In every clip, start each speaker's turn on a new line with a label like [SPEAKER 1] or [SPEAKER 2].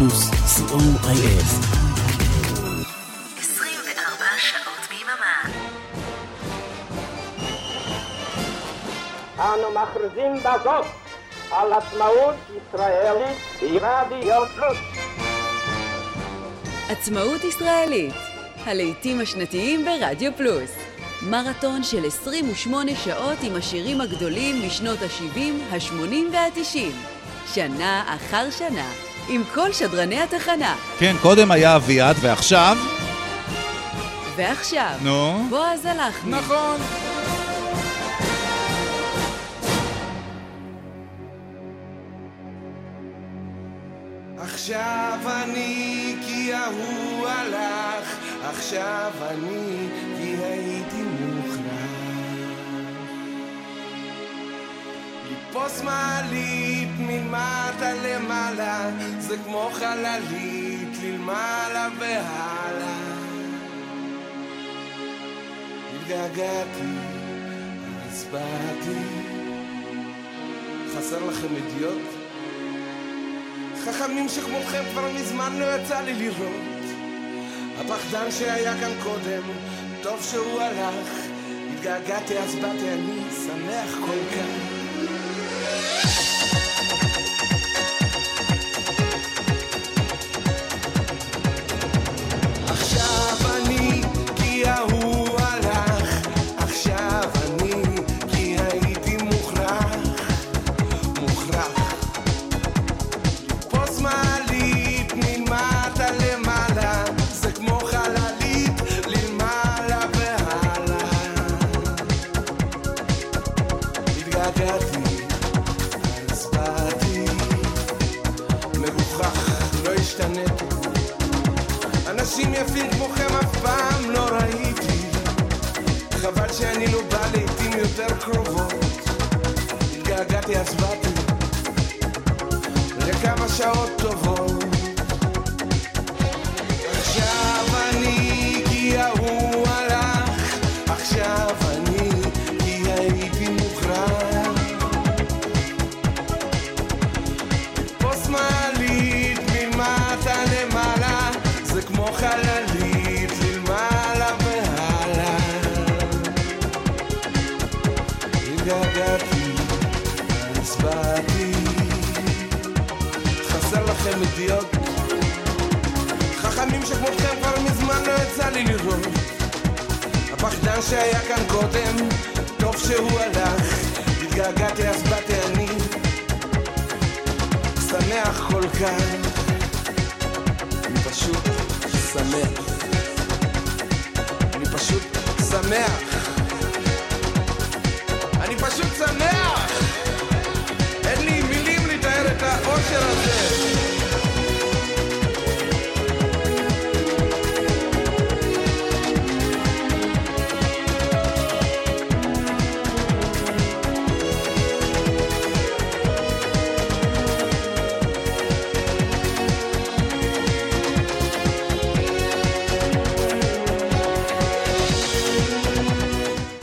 [SPEAKER 1] פלוס, co.il.
[SPEAKER 2] 24 שעות ביממה.
[SPEAKER 3] אנו מכריזים בזאת על עצמאות ישראלית ברדיו פלוס.
[SPEAKER 4] עצמאות ישראלית, הלעיתים השנתיים ברדיו פלוס. מרתון של 28 שעות עם השירים הגדולים משנות ה-70, ה-80 וה-90. שנה אחר שנה, עם כל שדרני התחנה.
[SPEAKER 5] כן, קודם היה אביעד, ועכשיו...
[SPEAKER 4] ועכשיו,
[SPEAKER 5] נו?
[SPEAKER 4] בועז הלחמי.
[SPEAKER 5] נכון.
[SPEAKER 6] עכשיו אני כי ההוא הלך, עכשיו אני לתפוס מעלית מלמטה למעלה, זה כמו חללית למעלה והלאה. התגעגעתי, אז באתי. חסר לכם אידיוט? חכמים שכמותכם כבר מזמן לא יצא לי לראות. הפחדן שהיה כאן קודם, טוב שהוא הלך. התגעגעתי אז באתי אני שמח כל כך. Yeah.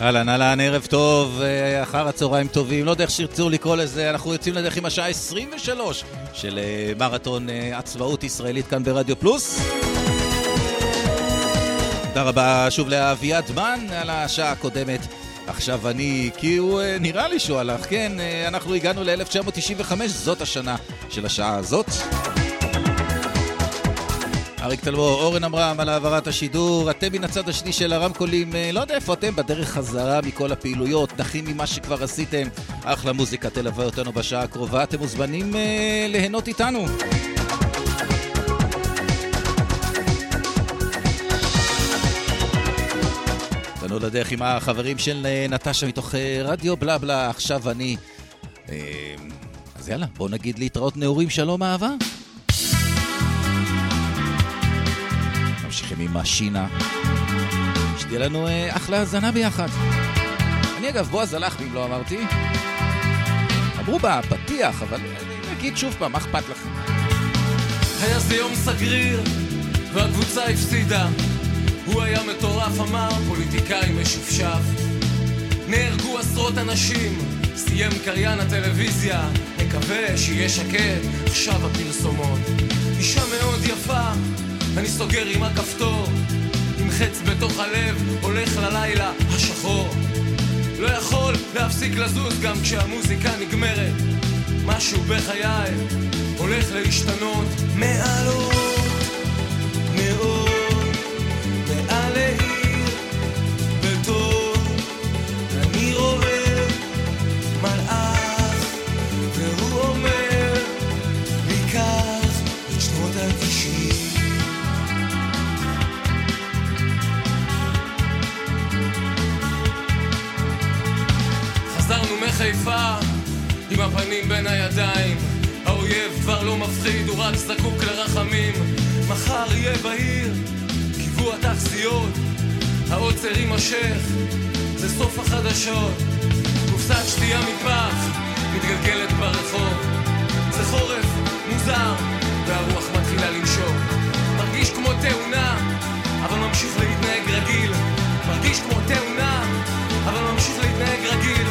[SPEAKER 5] אהלן, אהלן, ערב טוב, אה, אחר הצהריים טובים, לא יודע איך שירצו לקרוא לזה, אנחנו יוצאים לדרך עם השעה 23 של אה, מרתון אה, עצמאות ישראלית כאן ברדיו פלוס. תודה רבה שוב לאביעד מן על השעה הקודמת. עכשיו אני, כי הוא אה, נראה לי שהוא הלך, כן, אה, אנחנו הגענו ל-1995, זאת השנה של השעה הזאת. אריק תלמור, אורן עמרם על העברת השידור, אתם מן הצד השני של הרמקולים, אה, לא יודע איפה אתם בדרך חזרה מכל הפעילויות, נחים ממה שכבר עשיתם, אחלה מוזיקה תלווה אותנו בשעה הקרובה, אתם מוזמנים אה, ליהנות איתנו. יצאנו לדרך עם החברים של אה, נטשה מתוך אה, רדיו בלה בלה, עכשיו אני. אה, אז יאללה, בואו נגיד להתראות נעורים, שלום אהבה. ממשיכים עם השינה. שתהיה לנו אה, אחלה האזנה ביחד. אני אגב בועז הלך אם לא אמרתי. אמרו בפתיח, אבל אני אגיד שוב פעם, מה אכפת לכם?
[SPEAKER 7] היה זה יום סגריר, והקבוצה הפסידה. הוא היה מטורף, אמר פוליטיקאי משופשף. נהרגו עשרות אנשים, סיים קריין הטלוויזיה, נקווה שיהיה שקט, עכשיו הפרסומות. אישה מאוד יפה, אני סוגר עם הכפתור, עם חץ בתוך הלב, הולך ללילה השחור. לא יכול להפסיק לזוז גם כשהמוזיקה נגמרת. משהו בחיי הולך להשתנות מעלות מאוד. עייפה, עם הפנים בין הידיים. האויב כבר לא מפחיד, הוא רק זקוק לרחמים. מחר יהיה בהיר, קיבוע תחזיות, העוצר יימשך, זה סוף החדשות. קופסת שתייה מפח, מתגלגלת ברחוב. זה חורף מוזר, והרוח מתחילה לנשוק מרגיש כמו תאונה, אבל ממשיך להתנהג רגיל. מרגיש כמו תאונה, אבל ממשיך להתנהג רגיל.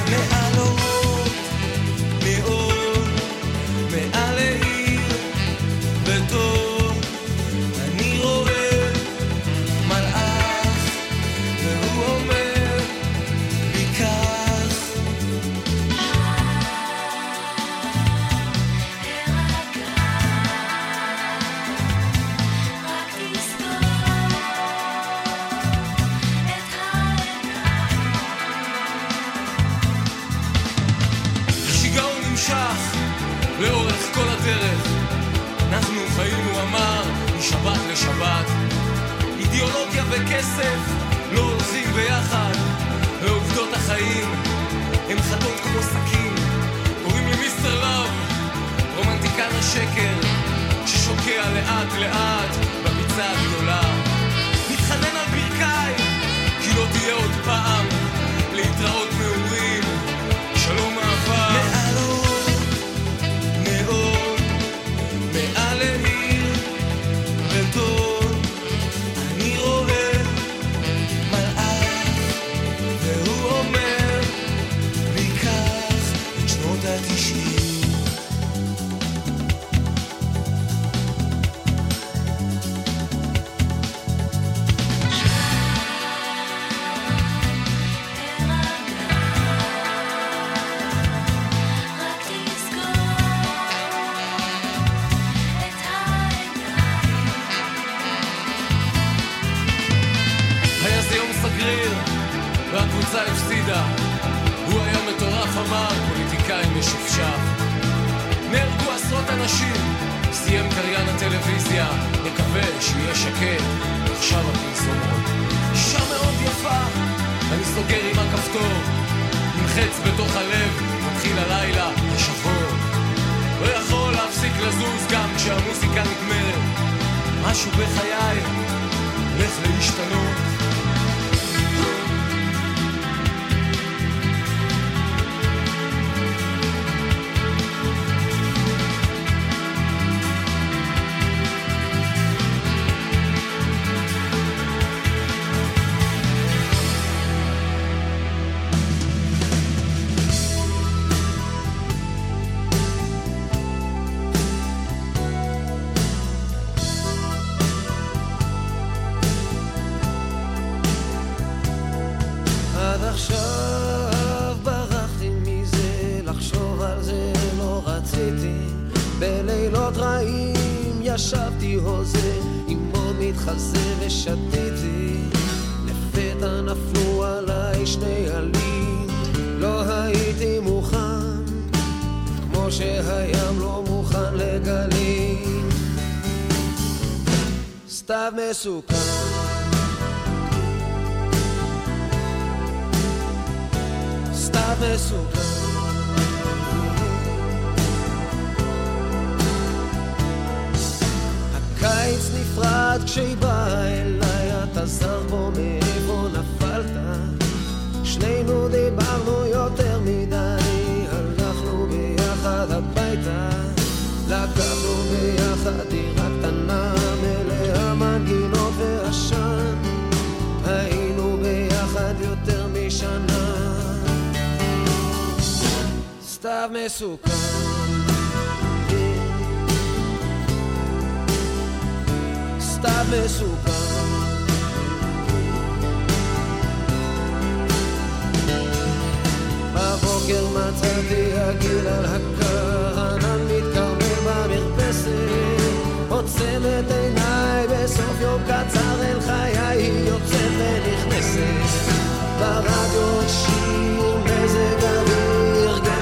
[SPEAKER 8] סתיו מסוכן. סתיו מסוכן. הקיץ נפרד כשהיא באה אליי, אתה זר בו מאיפה נפלת, שנינו דיברנו מצב מסוכן. סתיו מסוכן. בבוקר מצאתי עגיל על הקר, ענן מתקרב במרפסת, עוצמת עיניי בסוף יום קצר אל חיי, היא יוצאת ונכנסת. ברק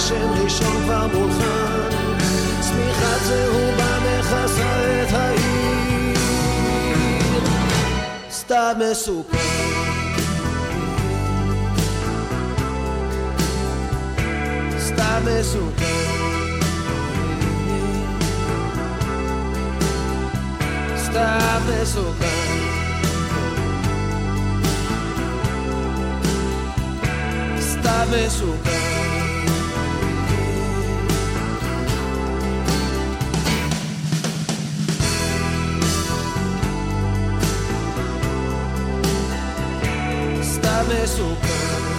[SPEAKER 8] גשם ראשון כבר מולחן, צמיחת צהובה מכסה את העיר. סתיו מסוכן. סתיו מסוכן. סתיו מסוכן. סתיו מסוכן מסוכן.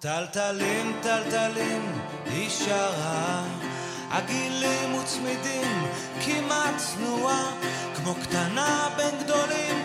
[SPEAKER 9] טלטלים, טלטלים, היא שרה. עגילים וצמידים, כמעט צנועה, כמו קטנה בין גדולים,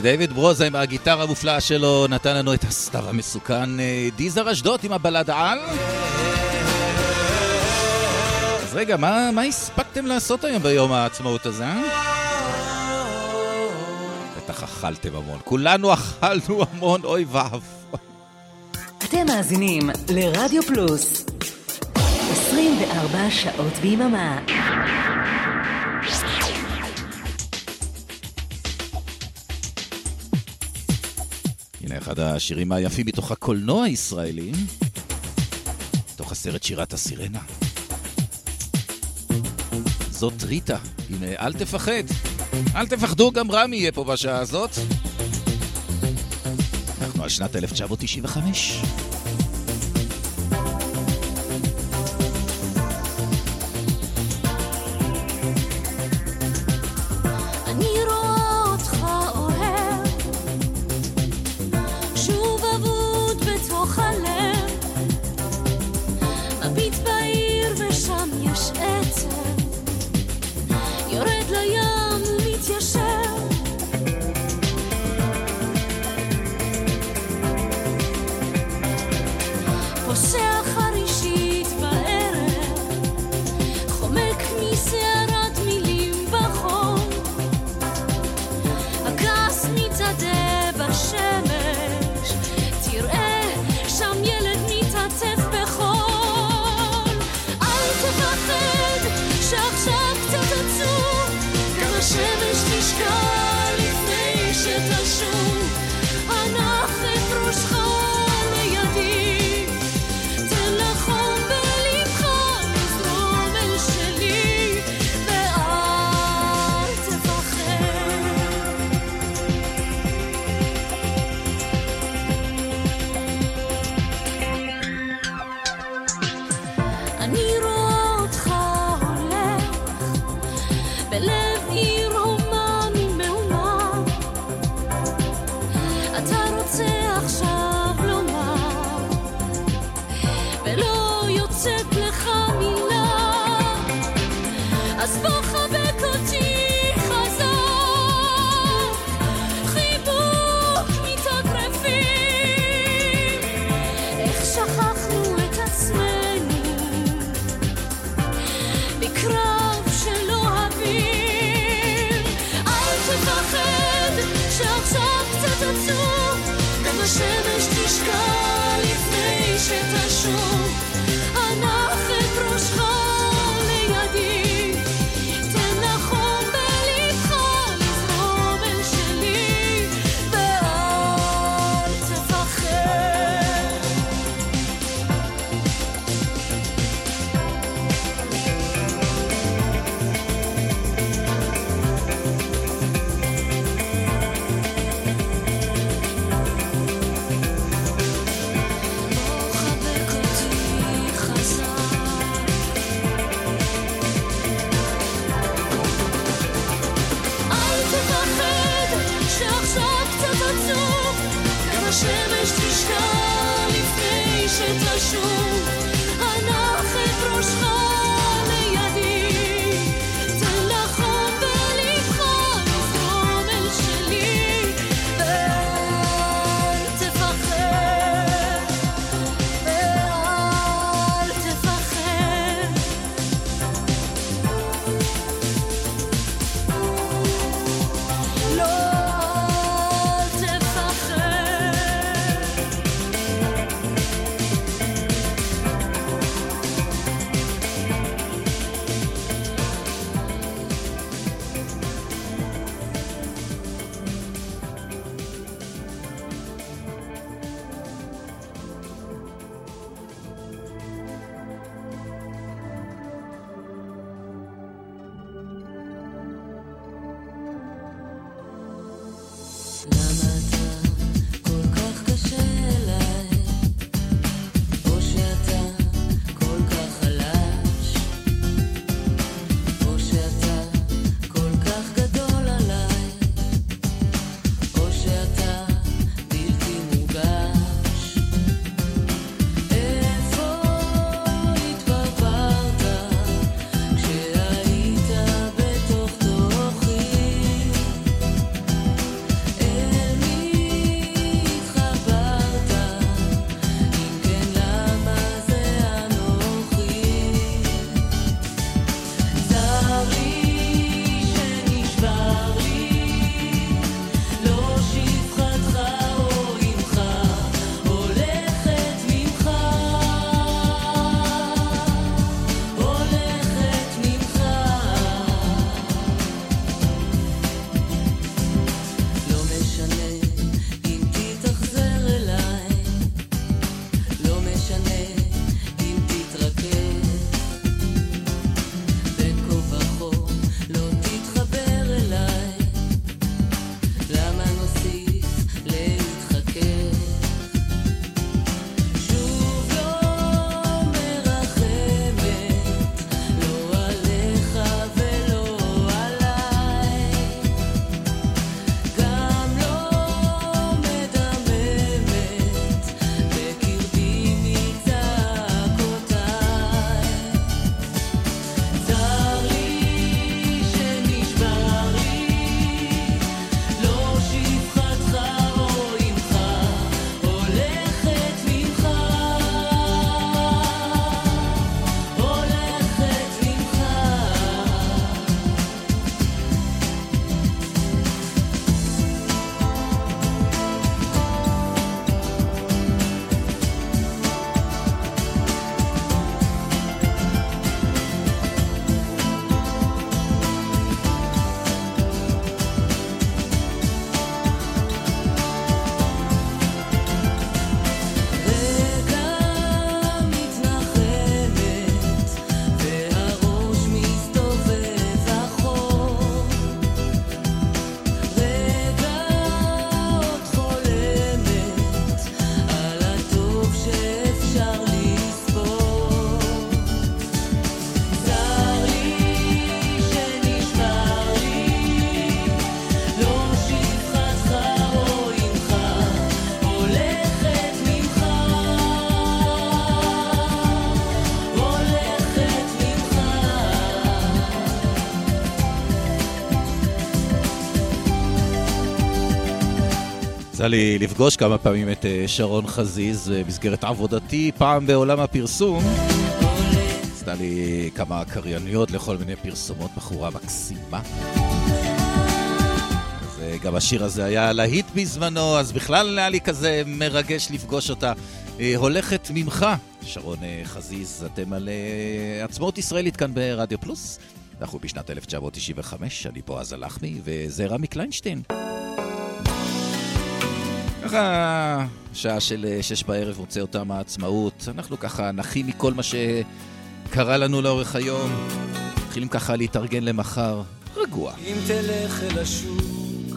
[SPEAKER 5] דיוויד ברוזה עם הגיטרה המופלאה שלו נתן לנו את הסתיו המסוכן אה, דיזר אשדוד עם הבלד על. אז רגע, מה, מה הספקתם לעשות היום ביום העצמאות הזה? אה? בטח אכלתם המון. כולנו אכלנו המון, אוי ואבוי.
[SPEAKER 2] אתם מאזינים לרדיו פלוס 24 שעות ביממה
[SPEAKER 5] אחד השירים היפים מתוך הקולנוע הישראלי, מתוך הסרט שירת הסירנה. זאת ריטה, אה, אל תפחד.
[SPEAKER 10] אל תפחדו, גם רמי יהיה פה בשעה הזאת. אנחנו על שנת 1995.
[SPEAKER 5] לי לפגוש כמה פעמים את אה, שרון חזיז אה, במסגרת עבודתי, פעם בעולם הפרסום. עשתה לי כמה קרייניות לכל מיני פרסומות, בחורה מקסימה. אז אה, גם השיר הזה היה להיט בזמנו, אז בכלל היה לי כזה מרגש לפגוש אותה. הולכת ממך, שרון חזיז, אתם על עצמאות ישראלית כאן ברדיו פלוס. אנחנו בשנת 1995, אני פה אז הלחמי, וזה רמי קליינשטיין. ככה, שעה של אה, שש בערב מוצא אותם העצמאות. אנחנו ככה נחים מכל מה שקרה לנו לאורך היום. מתחילים ככה להתארגן למחר. רגוע.
[SPEAKER 11] אם תלך אל השוק,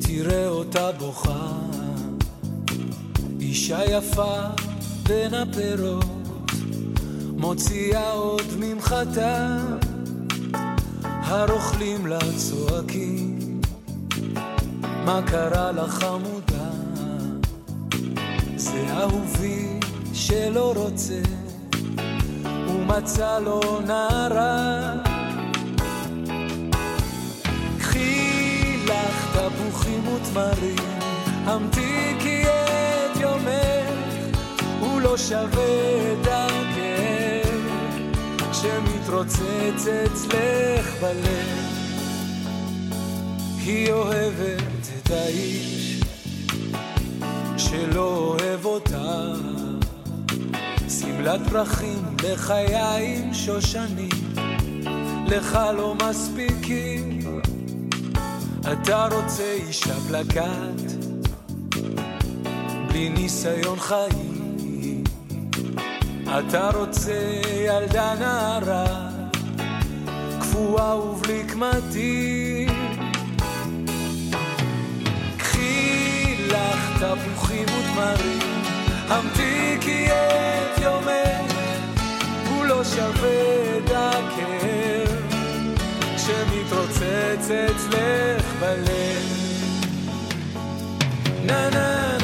[SPEAKER 11] תראה אותה בוכה. אישה יפה בין הפירות, מוציאה עוד ממחטה. הרוכלים לה צועקים. מה קרה לך חמודה? זה אהובי שלא רוצה, ומצא לו נערה. קחי לך תפוחים ותמרים, המתיקי את יומך, הוא לא שווה את הכאב, שמתרוצץ אצלך בלב. היא אוהבת האיש שלא אוהב אותה. שמלת פרחים לחיים שושנים, לך לא מספיקים. אתה רוצה אישה פלקט, בלי ניסיון חיים. אתה רוצה ילדה נערה, קפואה ובלי קמטים. תפוחים ותמרים, המתיקי את יומך, הוא לא שווה את הכאב, שמתרוצץ אצלך בלב. נה נה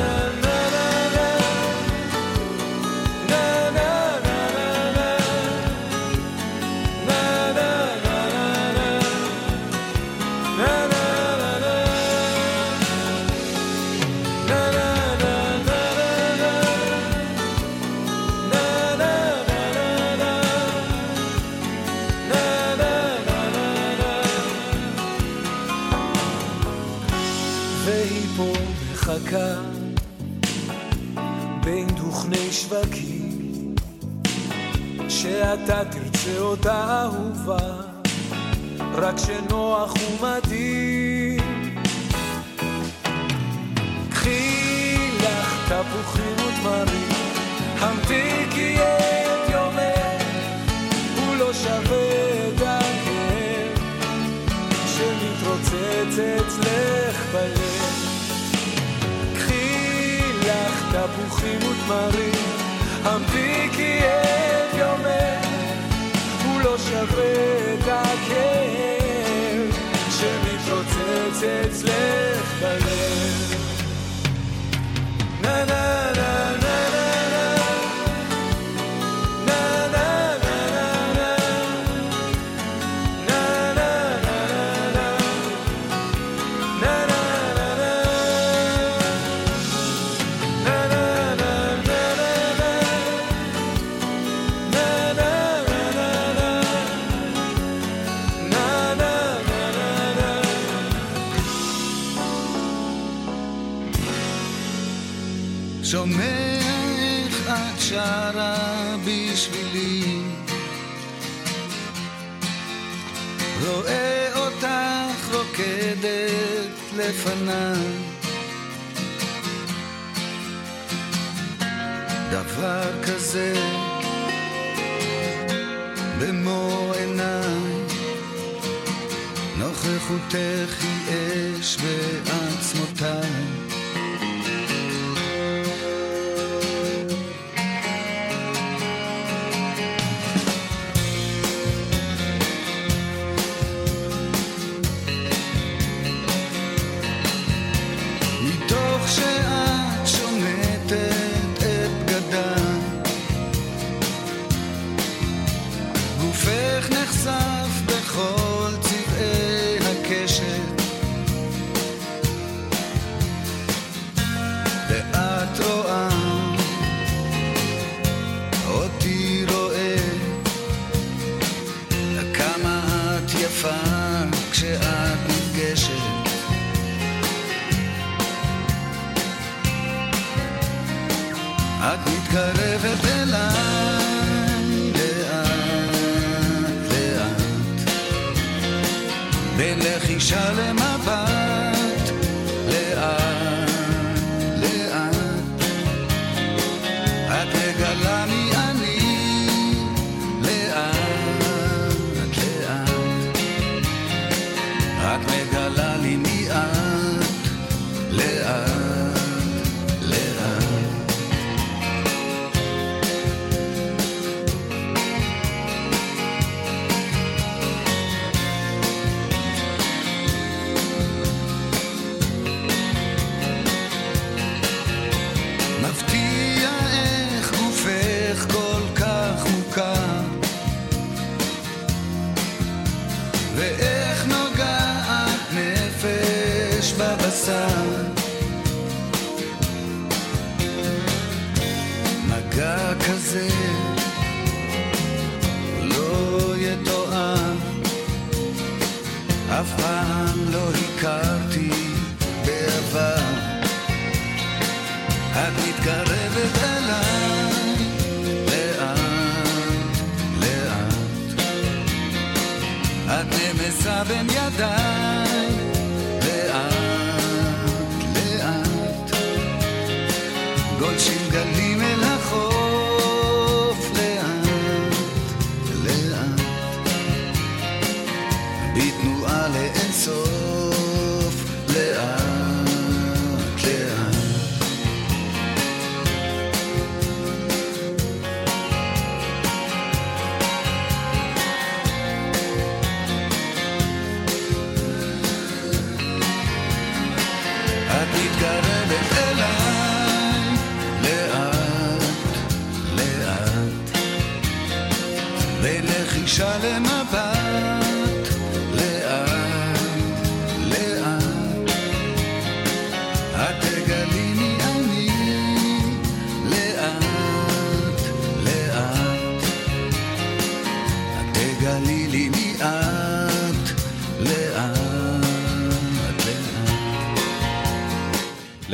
[SPEAKER 12] במו עיניי. נוכחותך היא אש בעצמותיי easy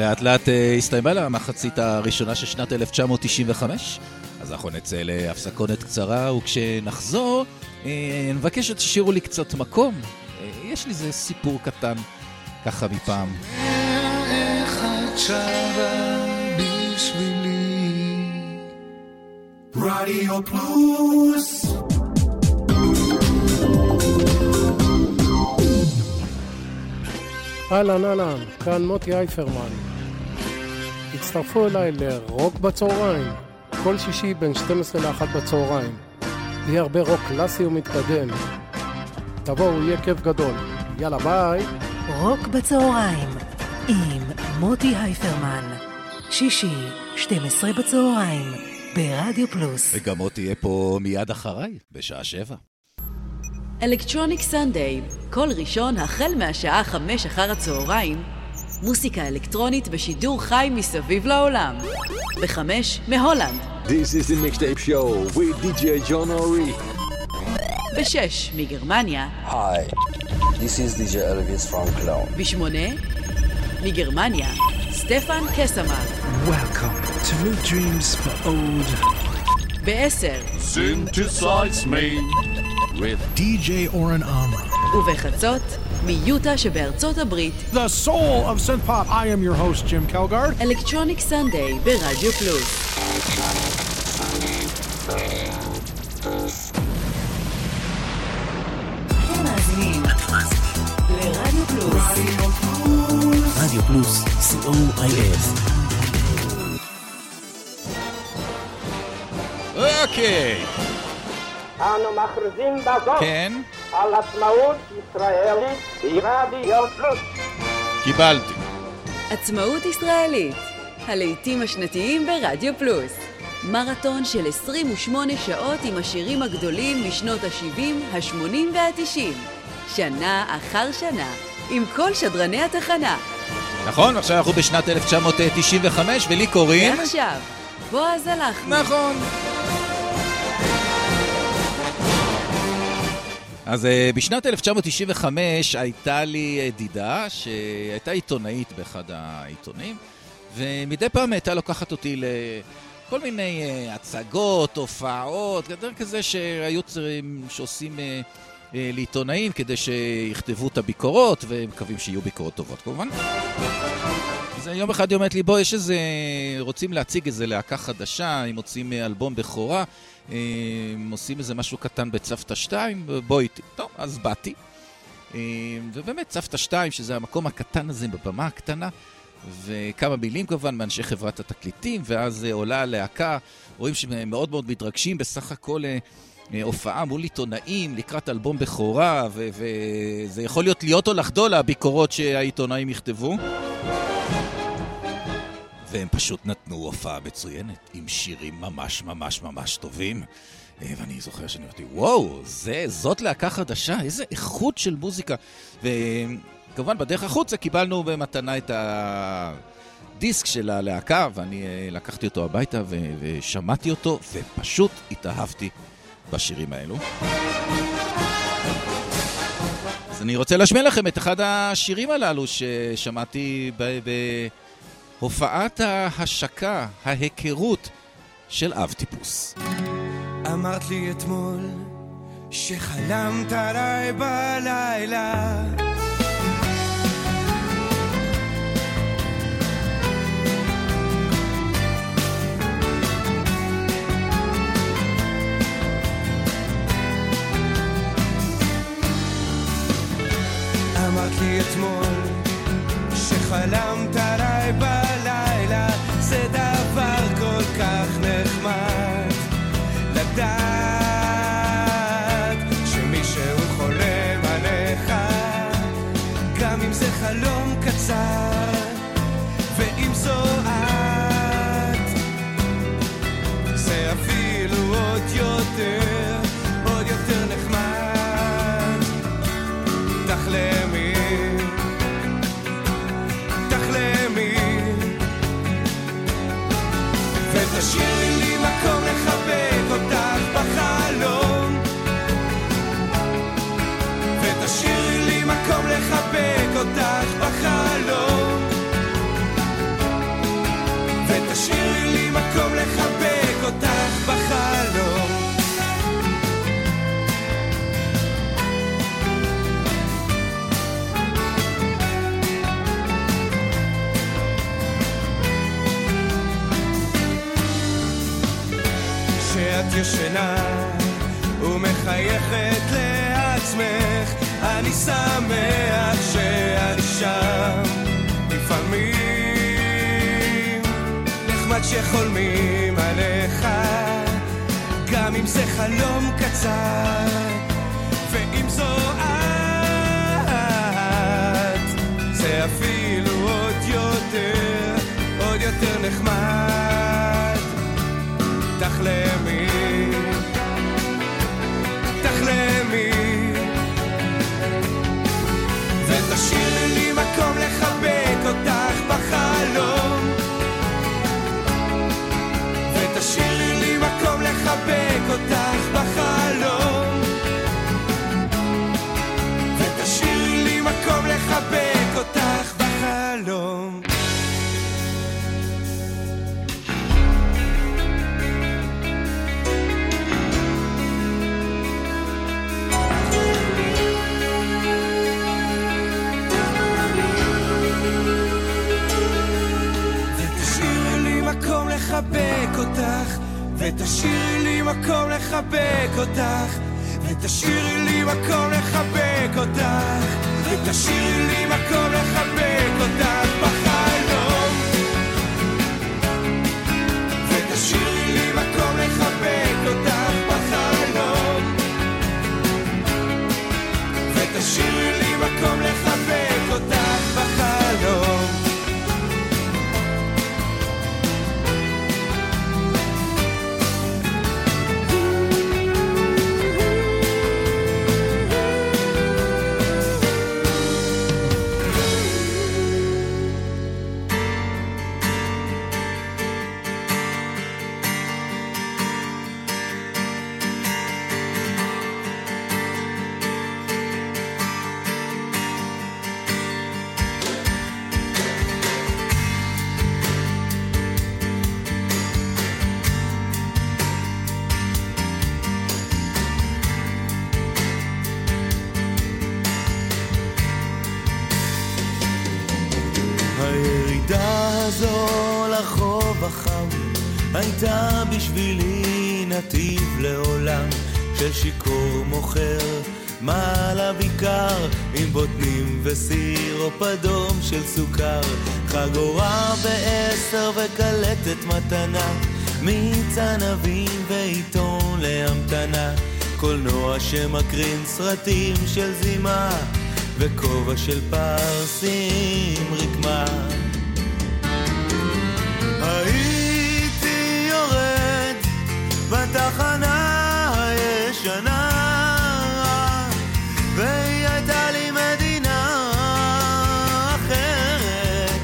[SPEAKER 12] לאט לאט
[SPEAKER 5] אה, הסתיימה לה המחצית הראשונה של שנת 1995, אז אנחנו נצא להפסקונת קצרה, וכשנחזור, אה, נבקש שתשאירו לי קצת מקום. אה, יש לי איזה סיפור קטן, ככה מפעם.
[SPEAKER 11] רדיו פלוס
[SPEAKER 13] אהלן אהלן, כאן מוטי אייפרמן. הצטרפו אליי לרוק בצהריים, כל שישי בין 12 ל-1 בצהריים. יהיה הרבה רוק קלאסי ומתקדם. תבואו, יהיה כיף גדול. יאללה ביי.
[SPEAKER 2] רוק בצהריים עם מוטי הייפרמן. שישי, 12 בצהריים, ברדיו פלוס.
[SPEAKER 5] וגם עוד תהיה פה מיד אחריי, בשעה שבע.
[SPEAKER 4] אלקטרוניק סנדיי, כל ראשון החל מהשעה חמש אחר הצהריים, מוסיקה אלקטרונית בשידור חי מסביב לעולם. בחמש, מהולנד.
[SPEAKER 14] This is the mixtape show with DJ John Ori.
[SPEAKER 4] בשש, מגרמניה.
[SPEAKER 15] Hi, this is DJ Elvis from Cologne.
[SPEAKER 4] בשמונה, מגרמניה, סטפן קסמן.
[SPEAKER 1] Welcome to New Dreams for Old.
[SPEAKER 4] בעשר,
[SPEAKER 16] Synthesize me with
[SPEAKER 1] DJ Oren Amram.
[SPEAKER 4] ובחצות, מיוטה שבארצות הברית.
[SPEAKER 17] The soul of synth pop. I am your host, Jim Kelgard.
[SPEAKER 4] אלקטרוניק סנדיי ברדיו פלוס.
[SPEAKER 1] רדיו פלוס, co.il.
[SPEAKER 5] אוקיי.
[SPEAKER 3] אנו מכריזים בזאת
[SPEAKER 5] כן?
[SPEAKER 3] על עצמאות ישראלית ברדיו פלוס.
[SPEAKER 5] קיבלתי.
[SPEAKER 4] עצמאות ישראלית, הלעיתים השנתיים ברדיו פלוס. מרתון של 28 שעות עם השירים הגדולים משנות ה-70, ה-80 וה-90. שנה אחר שנה, עם כל שדרני התחנה.
[SPEAKER 5] נכון, עכשיו אנחנו בשנת 1995, ולי קוראים...
[SPEAKER 4] ועכשיו, בועז הלך.
[SPEAKER 5] נכון. אז אה, בשנת 1995 הייתה לי ידידה שהייתה עיתונאית באחד העיתונים, ומדי פעם הייתה לוקחת אותי כל מיני uh, הצגות, הופעות, גדר כזה שהיו צריכים, שעושים לעיתונאים כדי שיכתבו את הביקורות, ומקווים שיהיו ביקורות טובות כמובן. אז יום אחד היא אומרת לי, בוא, יש איזה... רוצים להציג איזה להקה חדשה, אם מוצאים אלבום בכורה, עושים איזה משהו קטן בצוותא 2, בוא איתי. טוב, אז באתי. ובאמת, צוותא 2, שזה המקום הקטן הזה, בבמה הקטנה, וכמה מילים כמובן מאנשי חברת התקליטים, ואז אה, עולה הלהקה, רואים שהם מאוד מאוד מתרגשים, בסך הכל אה, אה, הופעה מול עיתונאים לקראת אלבום בכורה, וזה יכול להיות להיות או לחדול הביקורות שהעיתונאים יכתבו. והם פשוט נתנו הופעה מצוינת, עם שירים ממש ממש ממש טובים. ואני זוכר שאני אמרתי, וואו, זה, זאת להקה חדשה, איזה איכות של מוזיקה. ו... כמובן, בדרך החוצה קיבלנו במתנה את הדיסק של הלהקה, ואני אה, לקחתי אותו הביתה ו- ושמעתי אותו, ופשוט התאהבתי בשירים האלו. אז אני רוצה להשמיע לכם את אחד השירים הללו ששמעתי בהופעת ההשקה, ההיכרות של אב טיפוס.
[SPEAKER 6] אמרת לי אתמול שחלמת עליי בלילה אמרת לי אתמול שחלמת עליי בלילה ישנה ומחייכת לעצמך, אני שמח שאני שם. לפעמים נחמד שחולמים עליך, גם אם זה חלום קצר, ואם זו את, זה אפילו עוד יותר, עוד יותר נחמד. תחלמי, תחלמי ותשאירי לי
[SPEAKER 9] של שיכור מוכר מעלה בעיקר עם בוטנים וסירופ אדום של סוכר. חגורה בעשר וקלטת מתנה מיץ ענבים ועיתון להמתנה. קולנוע שמקרין סרטים של זימה וכובע של פרסים רקמה. הייתי יורד בתחנה הישנה והיא הייתה לי מדינה אחרת.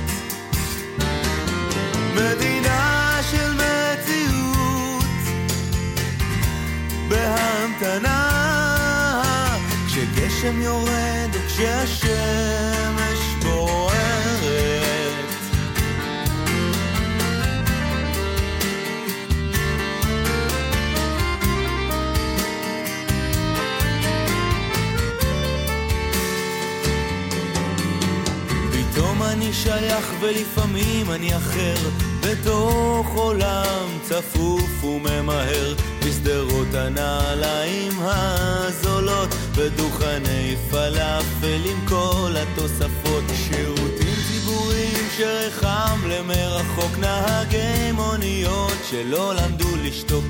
[SPEAKER 9] מדינה של מציאות בהמתנה כשגשם יורד וכשהשמש שייך ולפעמים אני אחר. בתוך עולם צפוף וממהר בשדרות הנעליים הזולות בדוכני פלאפל עם כל התוספות. שירותים ציבוריים שרחם למרחוק נהגי מוניות שלא למדו לשתוק.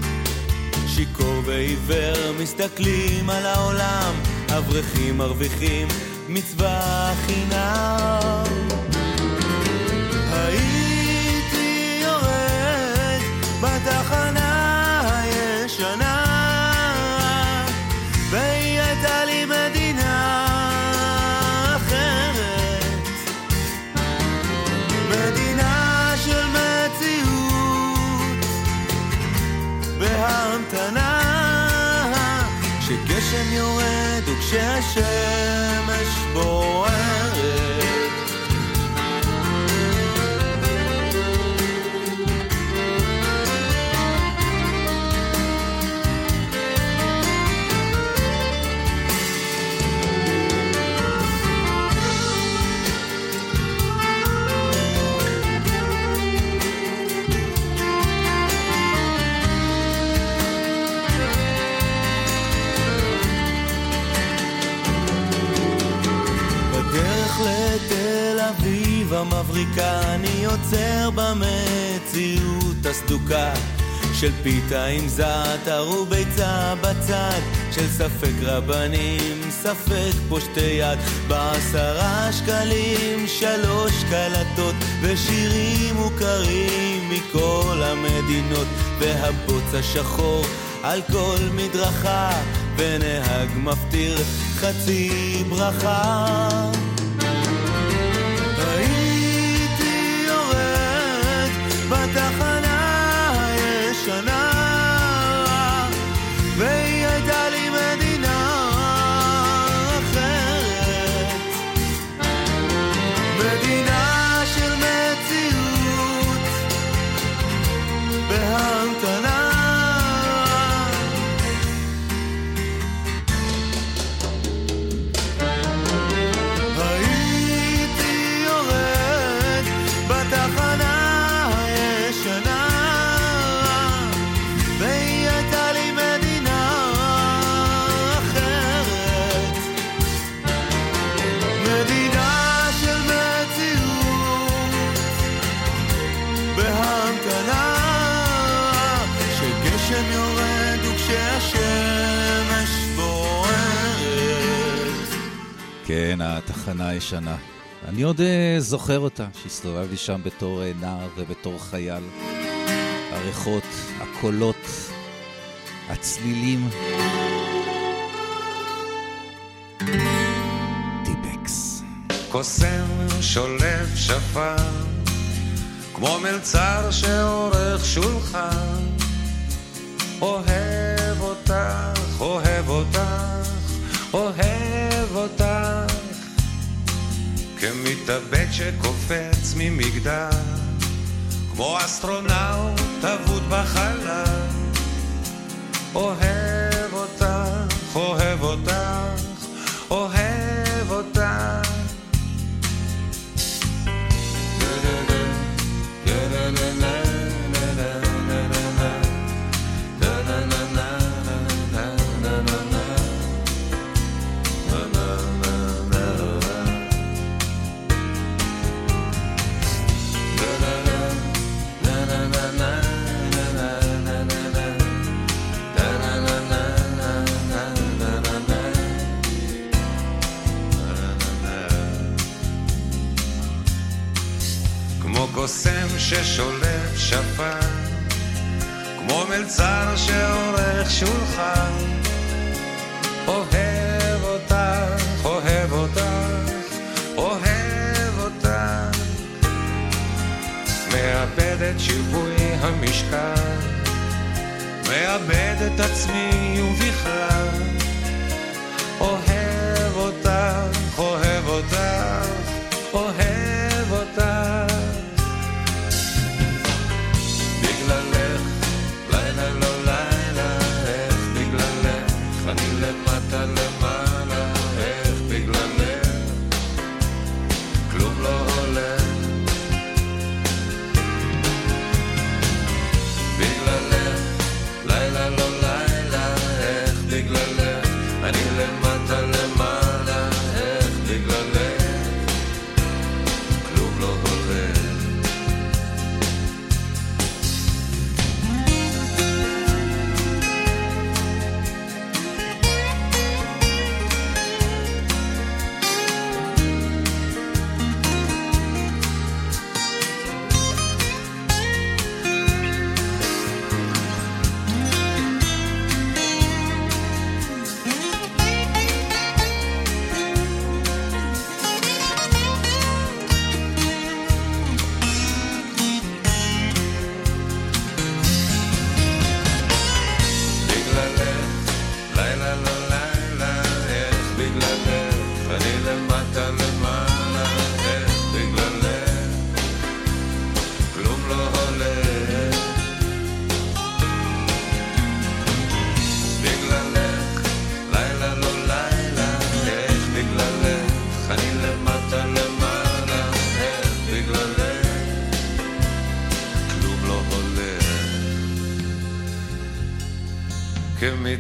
[SPEAKER 9] שיכור ועיוור מסתכלים על העולם אברכים מרוויחים מצווה חינם הייתי יורד בתחנה הישנה והיא הייתה לי מדינה אחרת. מדינה של מציאות בהמתנה כשגשם יורד וכשהשמש במציאות הסדוקה של פיתה עם זעתר וביצה בצד של ספק רבנים, ספק פושטי יד בעשרה שקלים שלוש קלטות ושירים מוכרים מכל המדינות והבוץ השחור על כל מדרכה ונהג מפטיר חצי ברכה
[SPEAKER 5] התחנה הישנה. אני עוד אה, זוכר אותה, שהסתובבתי שם בתור אה, נער ובתור חייל. הריחות, הקולות, הצלילים.
[SPEAKER 18] קוסם שולף שפן, כמו מלצר שעורך שולחן. אוהב אותך, אוהב אותך, אוהב אותך, כמתאבד שקופץ ממגדל, כמו אסטרונאוט אבוד בחלל. אוהב אותך, אוהב אותך, אוהב ששולף שפן, כמו מלצר שעורך שולחן. אוהב אותך, אוהב אותך, אוהב אותך. מאבד את שיווי המשקל, מאבד את עצמי ובכלל.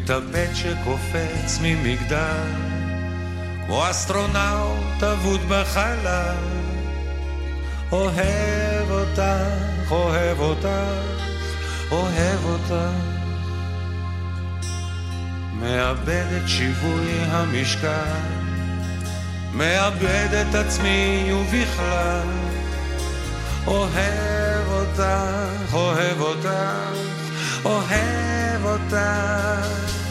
[SPEAKER 18] כמתאבד שקופץ ממגדל, כמו אסטרונאוט אבוד בחלל. אוהב אותך, אוהב אותך, אוהב אותך. מאבד את שיווי המשקל, מאבד את עצמי ובכלל. אוהב אותך, אוהב אותך, אוהב אותך.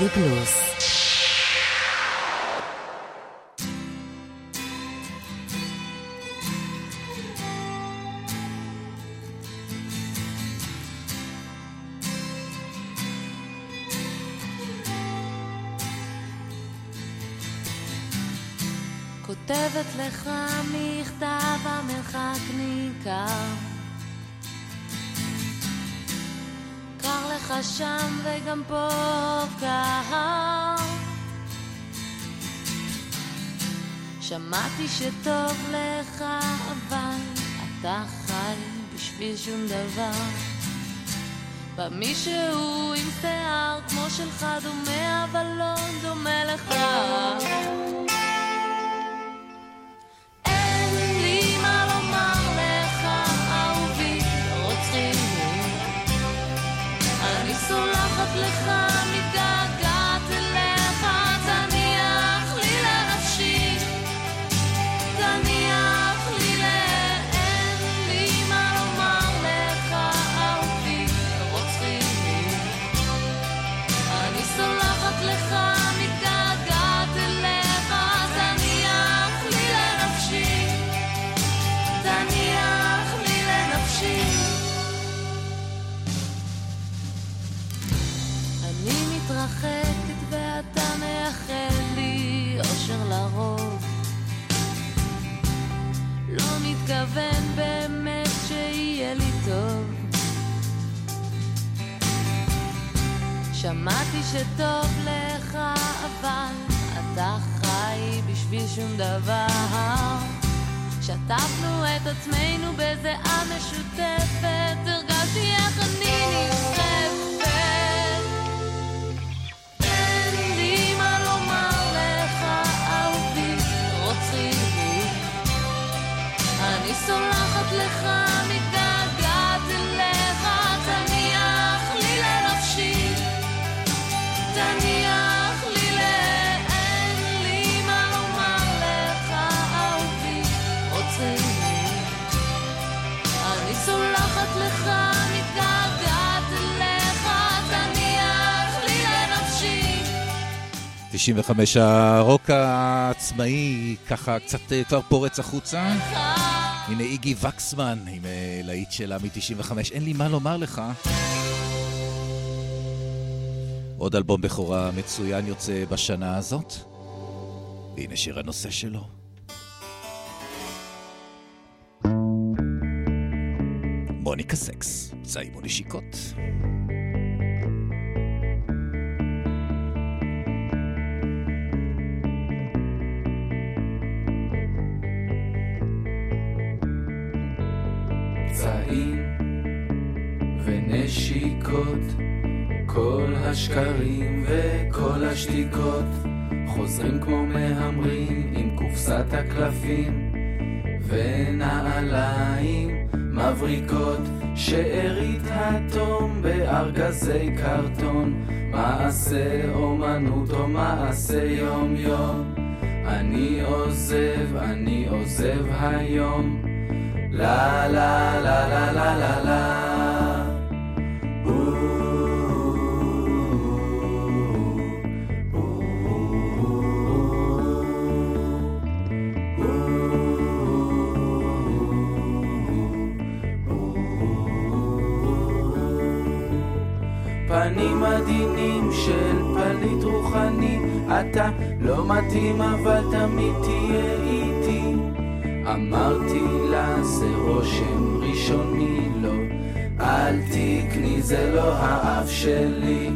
[SPEAKER 2] לרדיו פלוס.
[SPEAKER 10] כותבת לך מכתב המרחק ניכר לך שם וגם פה קר שמעתי שטוב לך אבל אתה חי בשביל שום דבר. בא מישהו עם שיער כמו שלך דומה אבל לא דומה לך אני סולחת לך, מתגעגעת אליך, תניח לי לנפשי. תניח לי ל... אין לי מה לומר לך, אהובי, רוצחי. אני סולחת לך, מתגעגעת אליך, תניח לי לנפשי.
[SPEAKER 5] 95 הרוק העצמאי ככה קצת אה, כבר פורץ החוצה. הנה איגי וקסמן עם אה, להיט שלה מ-95, אין לי מה לומר לך. עוד אלבום בכורה מצוין יוצא בשנה הזאת. והנה שיר הנושא שלו. מוניקה סקס, ציימו נשיקות.
[SPEAKER 19] ונשיקות, כל השקרים וכל השתיקות חוזרים כמו מהמרים עם קופסת הקלפים ונעליים מבריקות, שארית התום בארגזי קרטון, מעשה אומנות או מעשה יום יום. אני עוזב, אני עוזב היום. לה לה לה לה לה לה לה פנים עדינים של פליט רוחני. אתה לא מתאים אבל תמיד תהיה איתי. אמרתי לה זה רושם ראשוני לא אל תקני זה לא האף שלי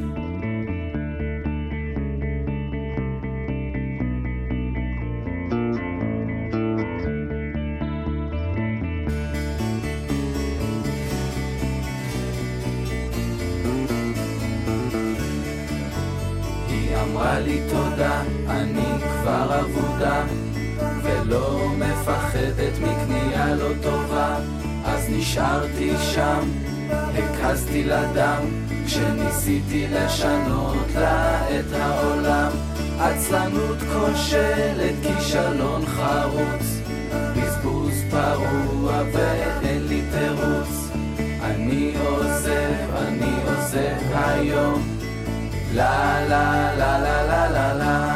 [SPEAKER 19] הקזתי לה דם כשניסיתי לשנות לה את העולם. עצלנות כושלת, כישלון חרוץ. בזבוז פרוע ואין לי תירוץ. אני עוזב, אני עוזב היום. לה לה לה לה לה לה לה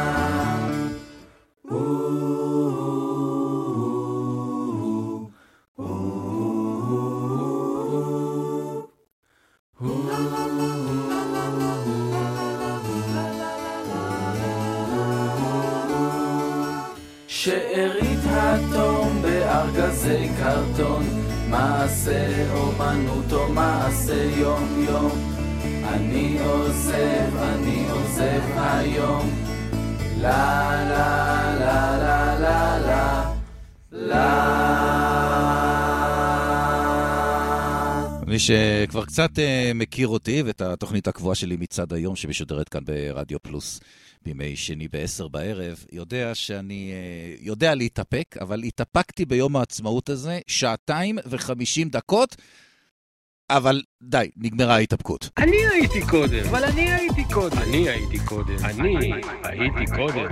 [SPEAKER 5] שכבר קצת אה, מכיר אותי ואת התוכנית הקבועה שלי מצד היום שמשודרת כאן ברדיו פלוס בימי שני בעשר בערב, יודע שאני אה, יודע להתאפק, אבל התאפקתי ביום העצמאות הזה שעתיים וחמישים דקות, אבל די, נגמרה ההתאפקות.
[SPEAKER 20] אני הייתי קודם. אבל אני הייתי קודם. אני הייתי קודם. אני הייתי קודם.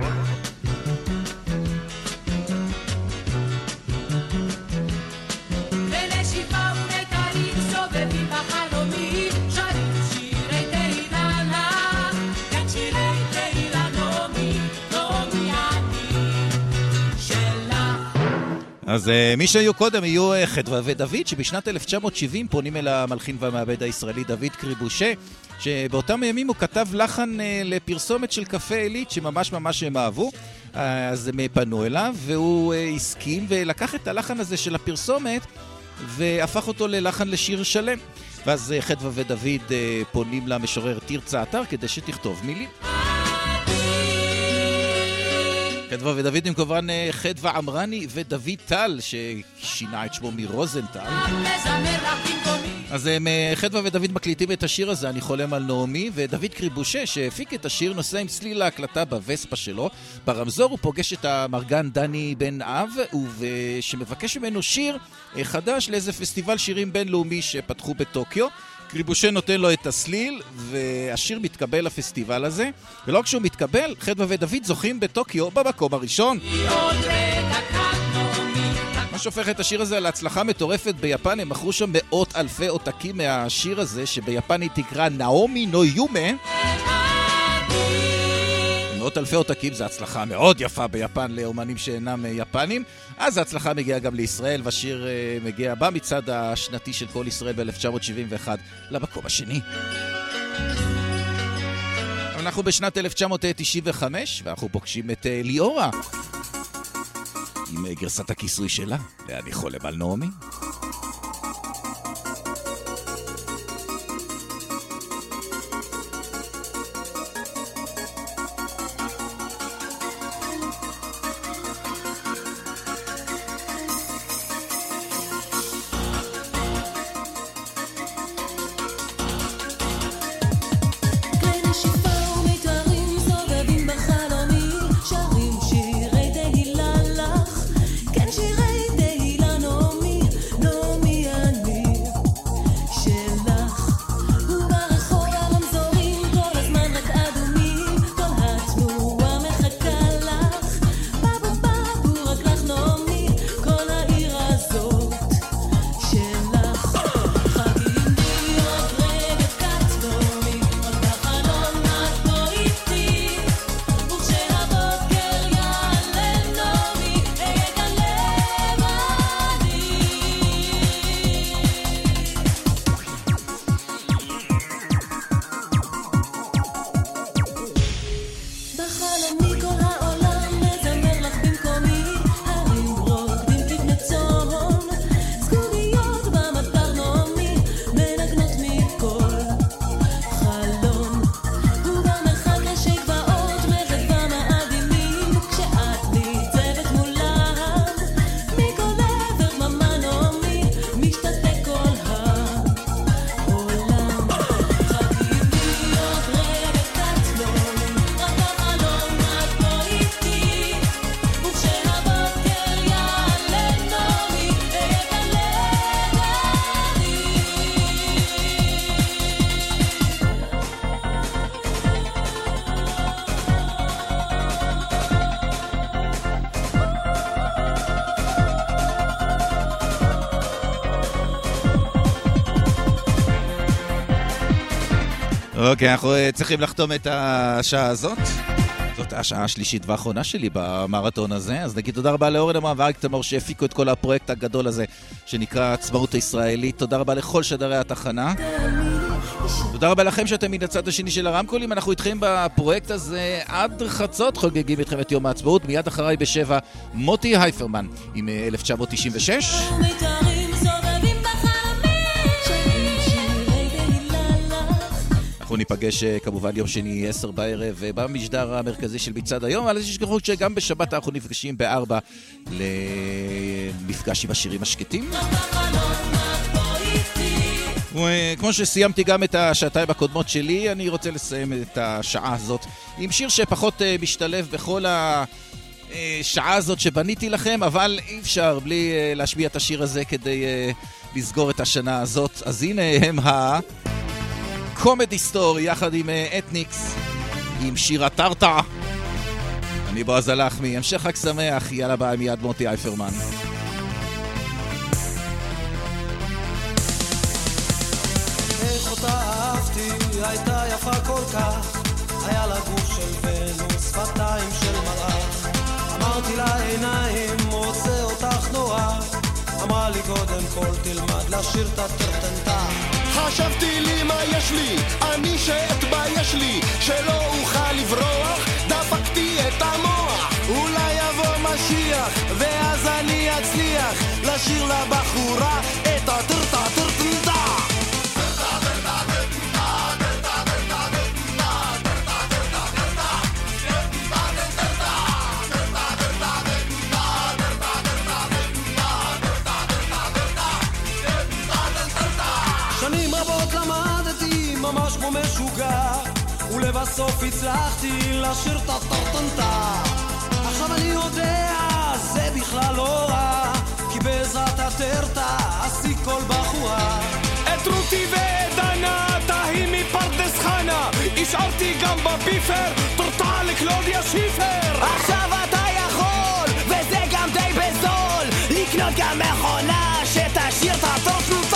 [SPEAKER 5] אז uh, מי שהיו קודם יהיו uh, חדווה ודוד, שבשנת 1970 פונים אל המלחין והמעבד הישראלי דוד קריבושה, שבאותם ימים הוא כתב לחן uh, לפרסומת של קפה עילית, שממש ממש הם אהבו. אז הם פנו אליו, והוא הסכים ולקח את הלחן הזה של הפרסומת והפך אותו ללחן לשיר שלם. ואז אה, חדווה ודוד אה, פונים למשורר תרצה אתר כדי שתכתוב מילים. חדווה ודוד הם כמובן אה, חדווה עמרני ודוד טל, ששינה את שמו מרוזנטל. אז הם, אה, חדווה ודוד מקליטים את השיר הזה, אני חולם על נעמי, ודוד קריבושה, שהפיק את השיר, נוסע עם צליל ההקלטה בווספה שלו. ברמזור הוא פוגש את המרגן דני בן אב, שמבקש ממנו שיר אה, חדש לאיזה פסטיבל שירים בינלאומי שפתחו בטוקיו. קריבושה נותן לו את הסליל, והשיר מתקבל לפסטיבל הזה. ולא רק שהוא מתקבל, חדווה ודוד זוכים בטוקיו במקום הראשון. מה שהופך את השיר הזה להצלחה מטורפת ביפן, הם מכרו שם מאות אלפי עותקים מהשיר הזה, שביפנית נקרא נאומי נו יומה. מאות אלפי עותקים זה הצלחה מאוד יפה ביפן לאומנים שאינם אה, יפנים. אז ההצלחה מגיעה גם לישראל, והשיר אה, מגיע במצעד השנתי של כל ישראל ב-1971 למקום השני. אנחנו בשנת 1995, ואנחנו פוגשים את אה, ליאורה. עם גרסת הכיסוי שלה, ואני חולם על נעמי. אוקיי, אנחנו אה, צריכים לחתום את השעה הזאת. זאת השעה השלישית והאחרונה שלי במרתון הזה, אז נגיד תודה רבה לאורן אמרם ואריק תמור שהפיקו את כל הפרויקט הגדול הזה שנקרא העצמאות הישראלית. תודה רבה לכל שדרי התחנה. תודה רבה לכם שאתם מן הצד השני של הרמקולים, אנחנו איתכם בפרויקט הזה עד חצות, חוגגים איתכם את יום העצמאות, מיד אחריי בשבע מוטי הייפרמן עם אה, 1996. אנחנו ניפגש אה, כמובן יום שני, עשר בערב, אה, במשדר המרכזי של מצעד היום, אבל אל תשכחו שגם בשבת אנחנו נפגשים בארבע למפגש עם השירים השקטים. וכמו שסיימתי גם את השעתיים הקודמות שלי, אני רוצה לסיים את השעה הזאת עם שיר שפחות אה, משתלב בכל השעה הזאת שבניתי לכם, אבל אי אפשר בלי להשמיע את השיר הזה כדי לסגור את השנה הזאת. אז הנה הם ה... קומדי סטור יחד עם אה, אתניקס, עם שיר הטרטע. אני בועז הלחמי, המשך חג שמח, יאללה ביי מיד מוטי אייפרמן.
[SPEAKER 9] אמרתי לה עיניים, רוצה אותך נורא, אמרה לי קודם כל תלמד לשיר את הטרטנטה.
[SPEAKER 8] חשבתי לי מה יש לי, אני שאתבייש לי, שלא אוכל לברוח, דפקתי את המוח.
[SPEAKER 9] אולי יבוא משיח, ואז אני אצליח לשיר לבחורה את הטרטה
[SPEAKER 8] ולבסוף הצלחתי לשיר את הטרטנטה. עכשיו אני יודע, זה בכלל לא רע, כי בעזרת הטרטה אשיג כל בחורה.
[SPEAKER 21] את רותי ואת ענת, ההיא מפרדס חנה, השארתי גם בביפר, טורטה לקלודיה שיפר.
[SPEAKER 12] עכשיו אתה יכול, וזה גם די בזול, לקנות גם מכונה שתשאיר את הטורטוטה.